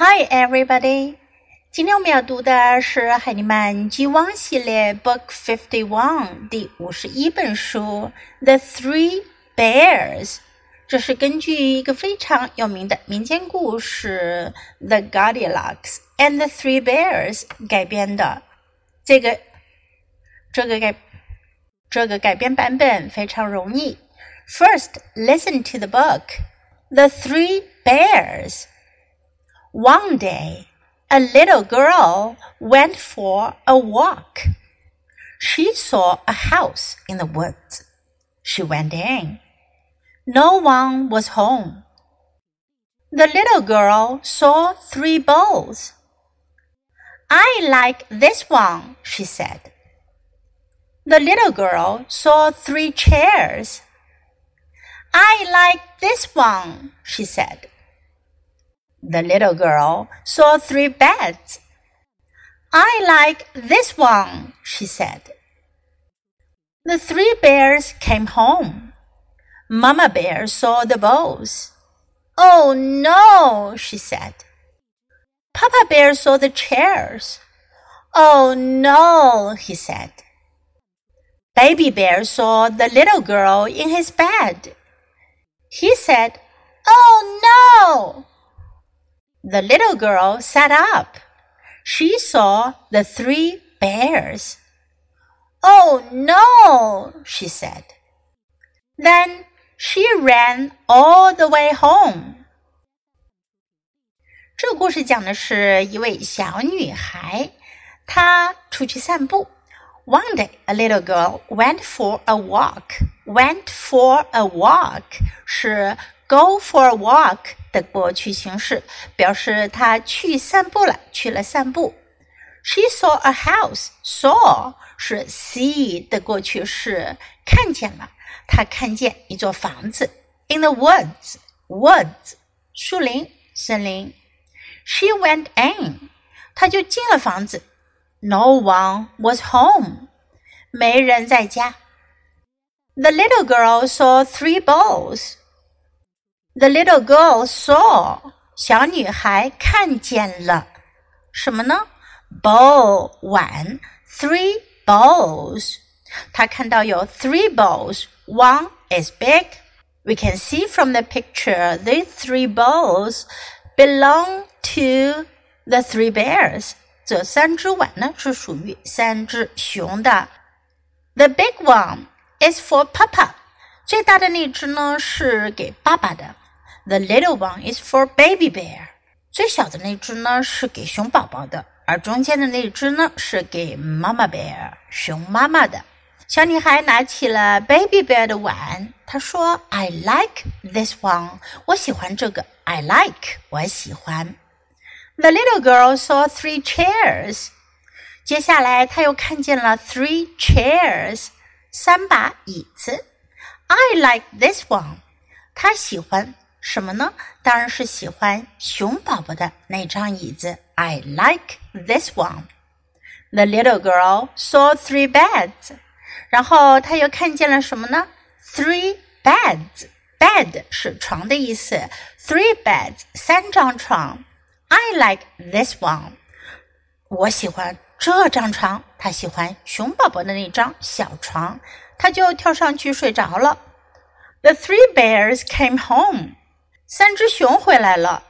Hi, everybody！今天我们要读的是海尼曼 G1 系列 Book Fifty One 第五十一本书《The Three Bears》。这是根据一个非常有名的民间故事《The Goldilocks and the Three Bears》改编的。这个这个改这个改编版本非常容易。First, listen to the book, The Three Bears. One day, a little girl went for a walk. She saw a house in the woods. She went in. No one was home. The little girl saw three bowls. I like this one, she said. The little girl saw three chairs. I like this one, she said. The little girl saw three beds. I like this one, she said. The three bears came home. Mamma Bear saw the bowls. Oh no, she said. Papa Bear saw the chairs. Oh no, he said. Baby Bear saw the little girl in his bed. He said, Oh no! The little girl sat up. She saw the three bears. Oh no, she said. Then she ran all the way home. 这个故事讲的是一位小女孩，她出去散步。One day, a little girl went for a walk. Went for a walk 是 go for a walk 的过去形式，表示他去散步了，去了散步。She saw a house. Saw 是 see 的过去式，看见了，她看见一座房子。In the woods, woods 树林、森林。She went in. 她就进了房子。No one was home. 没人在家。The little girl saw three balls. The little girl saw 小女孩看见了什么呢？Bowl 碗，three bowls。她看到有 three bowls. One is big. We can see from the picture these three bowls belong to the three bears. 这三只碗呢是属于三只熊的。The big one is for Papa. 最大的那只呢是给爸爸的。 The little one is for baby bear。最小的那只呢是给熊宝宝的，而中间的那只呢是给妈妈 bear 熊妈妈的。小女孩拿起了 baby bear 的碗，她说：“I like this one。我喜欢这个。I like，我喜欢。” The little girl saw three chairs。接下来，她又看见了 three chairs，三把椅子。I like this one。她喜欢 什么呢？当然是喜欢熊宝宝的那张椅子。I like this one. The little girl saw three beds. 然后她又看见了什么呢？Three beds. Bed 是床的意思。Three beds，三张床。I like this one. 我喜欢这张床。她喜欢熊宝宝的那张小床，她就跳上去睡着了。The three bears came home. 三只熊回来了。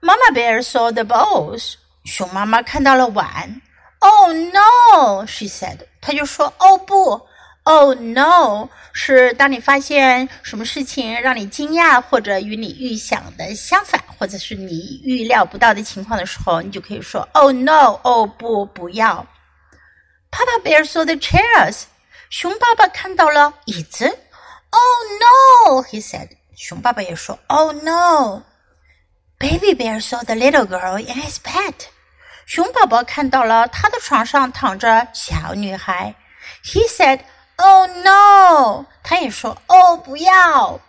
Mama bear saw the bowls. 熊妈妈看到了碗。Oh no, she said. 她就说：“哦不，Oh no，是当你发现什么事情让你惊讶，或者与你预想的相反，或者是你预料不到的情况的时候，你就可以说：Oh no，哦不，不要。”Papa bear saw the chairs. 熊爸爸看到了椅子。Oh no, he said. 熊爸爸也说：“Oh no! Baby bear saw the little girl in his bed.” 熊宝宝看到了他的床上躺着小女孩。He said, "Oh no!" 他也说：“哦，不要。”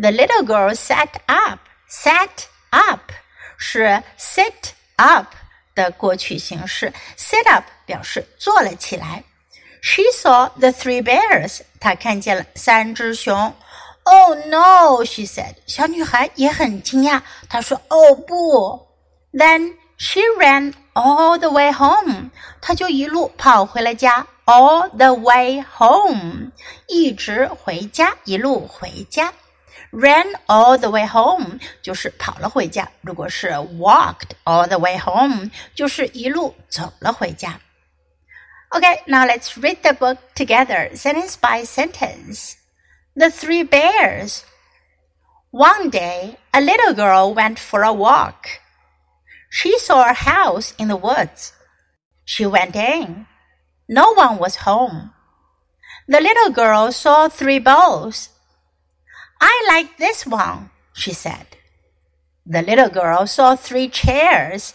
The little girl sat up. Sat up 是 sit up 的过去形式。Sit up 表示坐了起来。She saw the three bears. 她看见了三只熊。 Oh no, she said. 小女孩也很惊讶，她说：“哦不。” Then she ran all the way home. 她就一路跑回了家。All the way home，一直回家，一路回家。Ran all the way home 就是跑了回家。如果是 walked all the way home，就是一路走了回家。Okay, now let's read the book together, sentence by sentence. The Three Bears. One day, a little girl went for a walk. She saw a house in the woods. She went in. No one was home. The little girl saw three bowls. I like this one, she said. The little girl saw three chairs.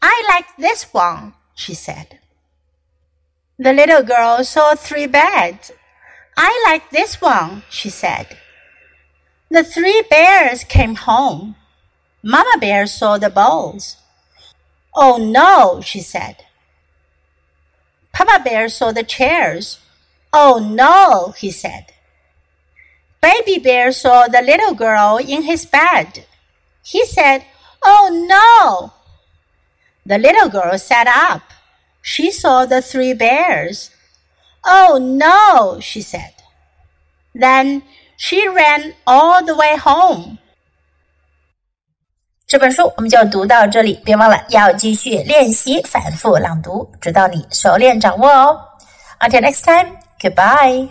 I like this one, she said. The little girl saw three beds. I like this one, she said. The three bears came home. Mama Bear saw the bowls. Oh no, she said. Papa Bear saw the chairs. Oh no, he said. Baby Bear saw the little girl in his bed. He said, Oh no! The little girl sat up. She saw the three bears. Oh no, she said. Then she ran all the way home. 这本书我们就读到这里，别忘了要继续练习反复朗读，直到你熟练掌握哦。Until next time, goodbye.